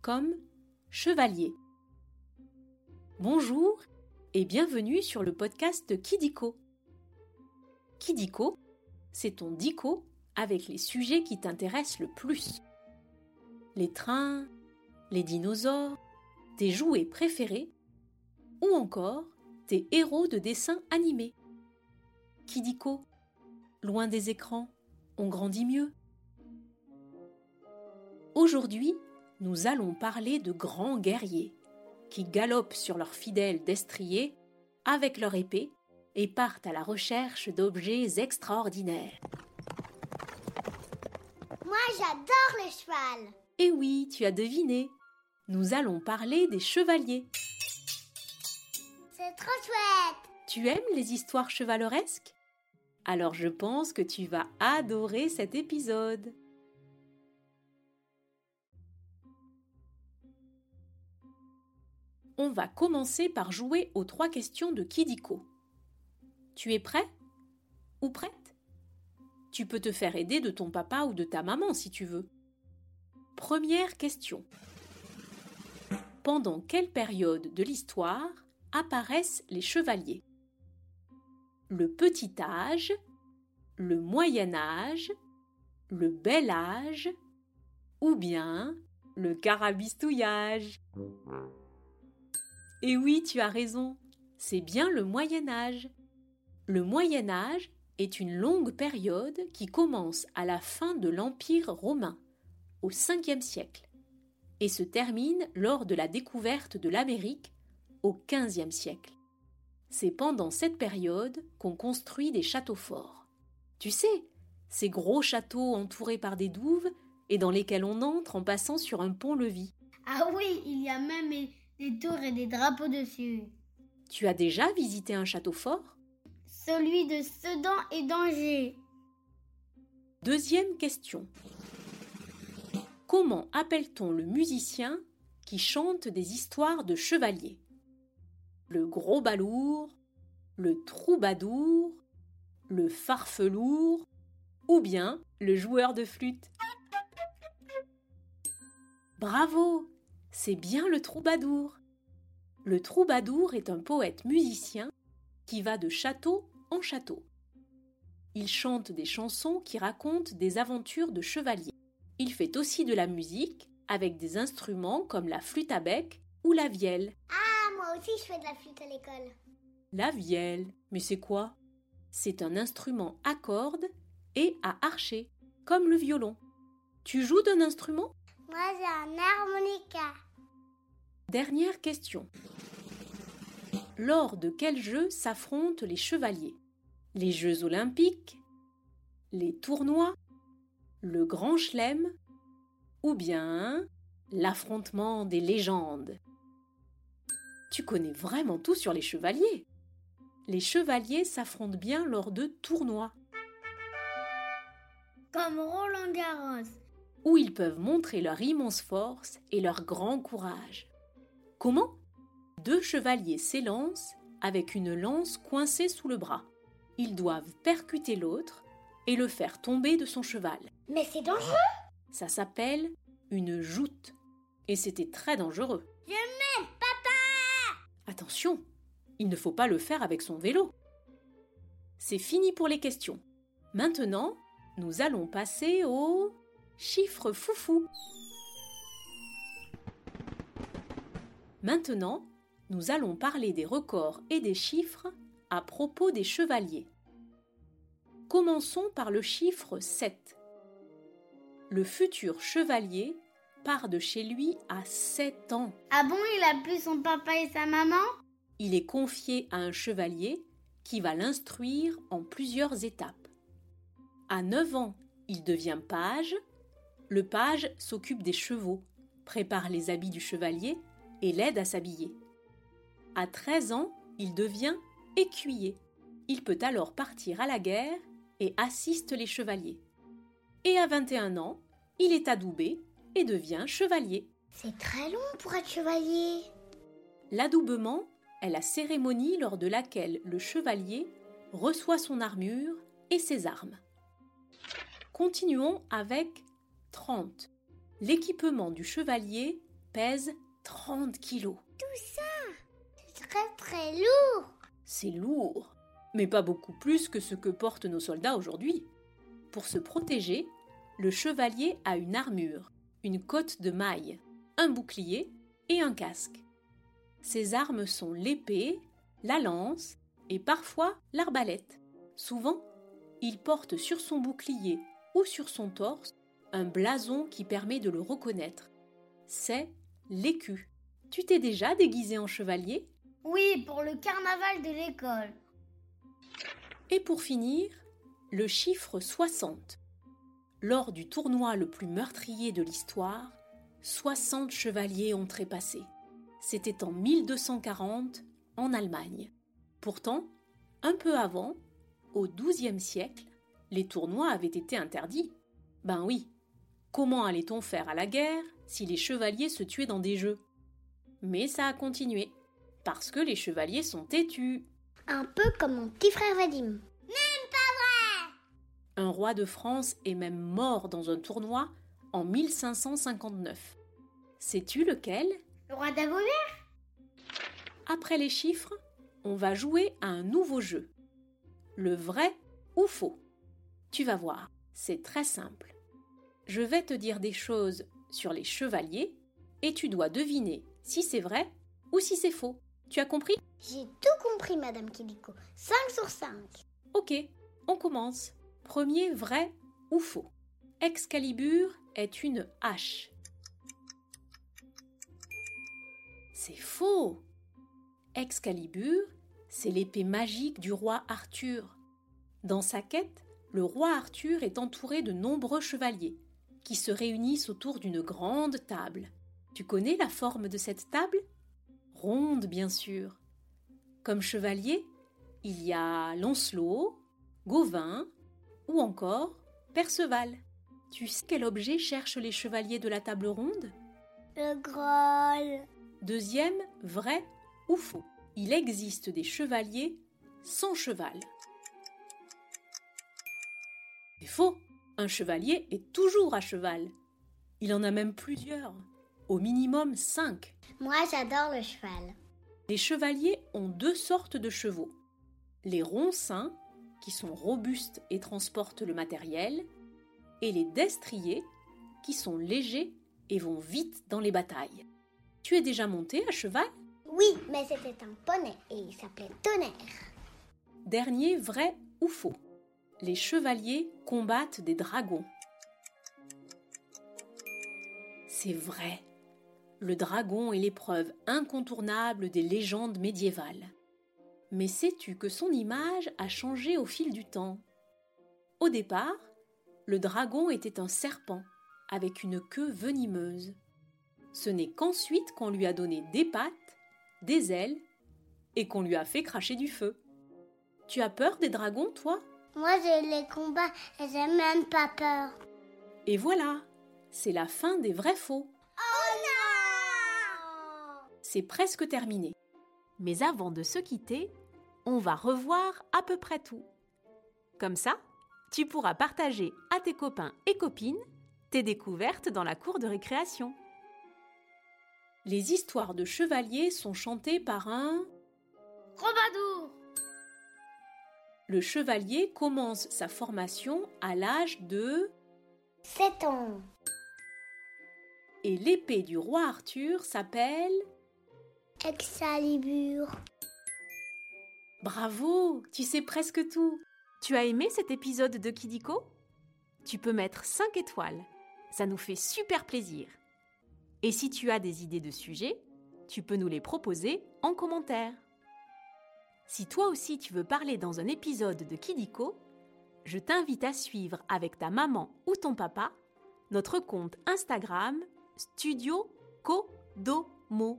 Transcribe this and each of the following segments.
Comme chevalier. Bonjour et bienvenue sur le podcast Kidiko. Kidiko, c'est ton dico avec les sujets qui t'intéressent le plus. Les trains, les dinosaures, tes jouets préférés ou encore tes héros de dessins animés. Kidiko, loin des écrans, on grandit mieux. Aujourd'hui, nous allons parler de grands guerriers qui galopent sur leurs fidèles destriers avec leur épée et partent à la recherche d'objets extraordinaires. Moi, j'adore le cheval. Et oui, tu as deviné. Nous allons parler des chevaliers. C'est trop chouette. Tu aimes les histoires chevaleresques? Alors je pense que tu vas adorer cet épisode. On va commencer par jouer aux trois questions de Kidiko. Tu es prêt Ou prête? Tu peux te faire aider de ton papa ou de ta maman si tu veux. Première question. Pendant quelle période de l'histoire apparaissent les chevaliers? Le petit âge, le moyen âge, le bel âge ou bien le carabistouillage? Et oui, tu as raison, c'est bien le moyen âge. Le moyen âge est une longue période qui commence à la fin de l'Empire romain, au 5e siècle, et se termine lors de la découverte de l'Amérique au 15e siècle. C'est pendant cette période qu'on construit des châteaux forts. Tu sais, ces gros châteaux entourés par des douves et dans lesquels on entre en passant sur un pont-levis. Ah oui, il y a même des tours et des drapeaux dessus. Tu as déjà visité un château fort? Celui de Sedan et d'Angers. Deuxième question. Comment appelle-t-on le musicien qui chante des histoires de chevaliers? Le gros balourd, le troubadour, le farfelour ou bien le joueur de flûte? Bravo C'est bien le troubadour. Le troubadour est un poète musicien qui va de château en château. Il chante des chansons qui racontent des aventures de chevaliers. Il fait aussi de la musique avec des instruments comme la flûte à bec ou la vielle. Ah, moi aussi je fais de la flûte à l'école. La vielle, mais c'est quoi? C'est un instrument à cordes et à archer, comme le violon. Tu joues d'un instrument? Moi j'ai un harmonica. Dernière question. Lors de quels jeux s'affrontent les chevaliers? Les Jeux olympiques? Les tournois? Le grand chelem? Ou bien l'affrontement des légendes? Tu connais vraiment tout sur les chevaliers. Les chevaliers s'affrontent bien lors de tournois. Comme Roland Garros. Où ils peuvent montrer leur immense force et leur grand courage. Comment? Deux chevaliers s'élancent avec une lance coincée sous le bras. Ils doivent percuter l'autre et le faire tomber de son cheval. Mais c'est dangereux Ça s'appelle une joute. Et c'était très dangereux. Je m'aime, papa Attention, il ne faut pas le faire avec son vélo. C'est fini pour les questions. Maintenant, nous allons passer au chiffre foufou. Maintenant, nous allons parler des records et des chiffres à propos des chevaliers. Commençons par le chiffre 7. Le futur chevalier part de chez lui à 7 ans. Ah bon, il a plus son papa et sa maman? Il est confié à un chevalier qui va l'instruire en plusieurs étapes. À 9 ans, il devient page. Le page s'occupe des chevaux, prépare les habits du chevalier et l'aide à s'habiller. À 13 ans, il devient écuyer. Il peut alors partir à la guerre et assiste les chevaliers. Et à 21 ans, il est adoubé et devient chevalier. C'est très long pour être chevalier. L'adoubement est la cérémonie lors de laquelle le chevalier reçoit son armure et ses armes. Continuons avec 30. L'équipement du chevalier pèse 30 kilos. C'est très très lourd. C'est lourd, mais pas beaucoup plus que ce que portent nos soldats aujourd'hui. Pour se protéger, le chevalier a une armure, une cotte de maille, un bouclier et un casque. Ses armes sont l'épée, la lance et parfois l'arbalète. Souvent, il porte sur son bouclier ou sur son torse un blason qui permet de le reconnaître. C'est l'écu. Tu t'es déjà déguisé en chevalier? Oui, pour le carnaval de l'école. Et pour finir, le chiffre 60. Lors du tournoi le plus meurtrier de l'histoire, 60 chevaliers ont trépassé. C'était en 1240 en Allemagne. Pourtant, un peu avant, au XIIe siècle, les tournois avaient été interdits. Ben oui, comment allait-on faire à la guerre si les chevaliers se tuaient dans des jeux? Mais ça a continué, parce que les chevaliers sont têtus. Un peu comme mon petit frère Vadim. Un roi de France est même mort dans un tournoi en 1559. Sais-tu lequel? Le roi d'Avonnet Après les chiffres, on va jouer à un nouveau jeu. Le vrai ou faux? Tu vas voir, c'est très simple. Je vais te dire des choses sur les chevaliers et tu dois deviner si c'est vrai ou si c'est faux. Tu as compris? J'ai tout compris, Madame Kiliko. 5 sur 5. Ok, on commence. Premier vrai ou faux? Excalibur est une hache. C'est faux. Excalibur, c'est l'épée magique du roi Arthur. Dans sa quête, le roi Arthur est entouré de nombreux chevaliers qui se réunissent autour d'une grande table. Tu connais la forme de cette table? Ronde, bien sûr. Comme chevalier, il y a Lancelot, Gauvin ou encore Perceval. Tu sais quel objet cherchent les chevaliers de la table ronde? Le Graal. Deuxième, vrai ou faux Il existe des chevaliers sans cheval. C'est faux. Un chevalier est toujours à cheval. Il en a même plusieurs. Au minimum cinq. Moi, j'adore le cheval. Les chevaliers ont deux sortes de chevaux. Les roncins, qui sont robustes et transportent le matériel, et les destriers, qui sont légers et vont vite dans les batailles. Tu es déjà monté à cheval? Oui, mais c'était un poney et il s'appelait Tonnerre. Dernier vrai ou faux? Les chevaliers combattent des dragons. C'est vrai. Le dragon est l'épreuve incontournable des légendes médiévales. Mais sais-tu que son image a changé au fil du temps? Au départ, le dragon était un serpent avec une queue venimeuse. Ce n'est qu'ensuite qu'on lui a donné des pattes, des ailes et qu'on lui a fait cracher du feu. Tu as peur des dragons, toi? Moi, j'ai les combats et j'ai même pas peur. Et voilà, c'est la fin des vrais faux. Oh non C'est presque terminé. Mais avant de se quitter, on va revoir à peu près tout. Comme ça, tu pourras partager à tes copains et copines tes découvertes dans la cour de récréation. Les histoires de chevaliers sont chantées par un... Robadour Le chevalier commence sa formation à l'âge de... 7 ans. Et l'épée du roi Arthur s'appelle... Excalibur. Bravo, tu sais presque tout. Tu as aimé cet épisode de Kidiko? Tu peux mettre 5 étoiles. Ça nous fait super plaisir. Et si tu as des idées de sujets, tu peux nous les proposer en commentaire. Si toi aussi tu veux parler dans un épisode de Kidiko, je t'invite à suivre avec ta maman ou ton papa notre compte Instagram Studio Kodomo.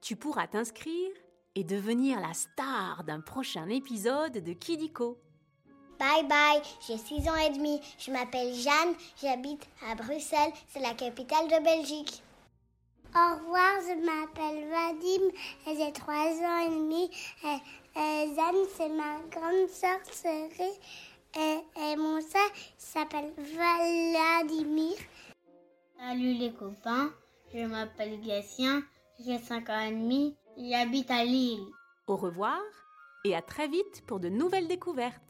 Tu pourras t'inscrire et devenir la star d'un prochain épisode de Kidiko. Bye bye, j'ai 6 ans et demi. Je m'appelle Jeanne, j'habite à Bruxelles, c'est la capitale de Belgique. Au revoir, je m'appelle Vadim et j'ai 3 ans et demi. Et, et Jeanne, c'est ma grande sœur Cerise. Et, et mon sœur s'appelle Vladimir. Salut les copains, je m'appelle Gatien, j'ai 5 ans et demi, j'habite à Lille. Au revoir et à très vite pour de nouvelles découvertes.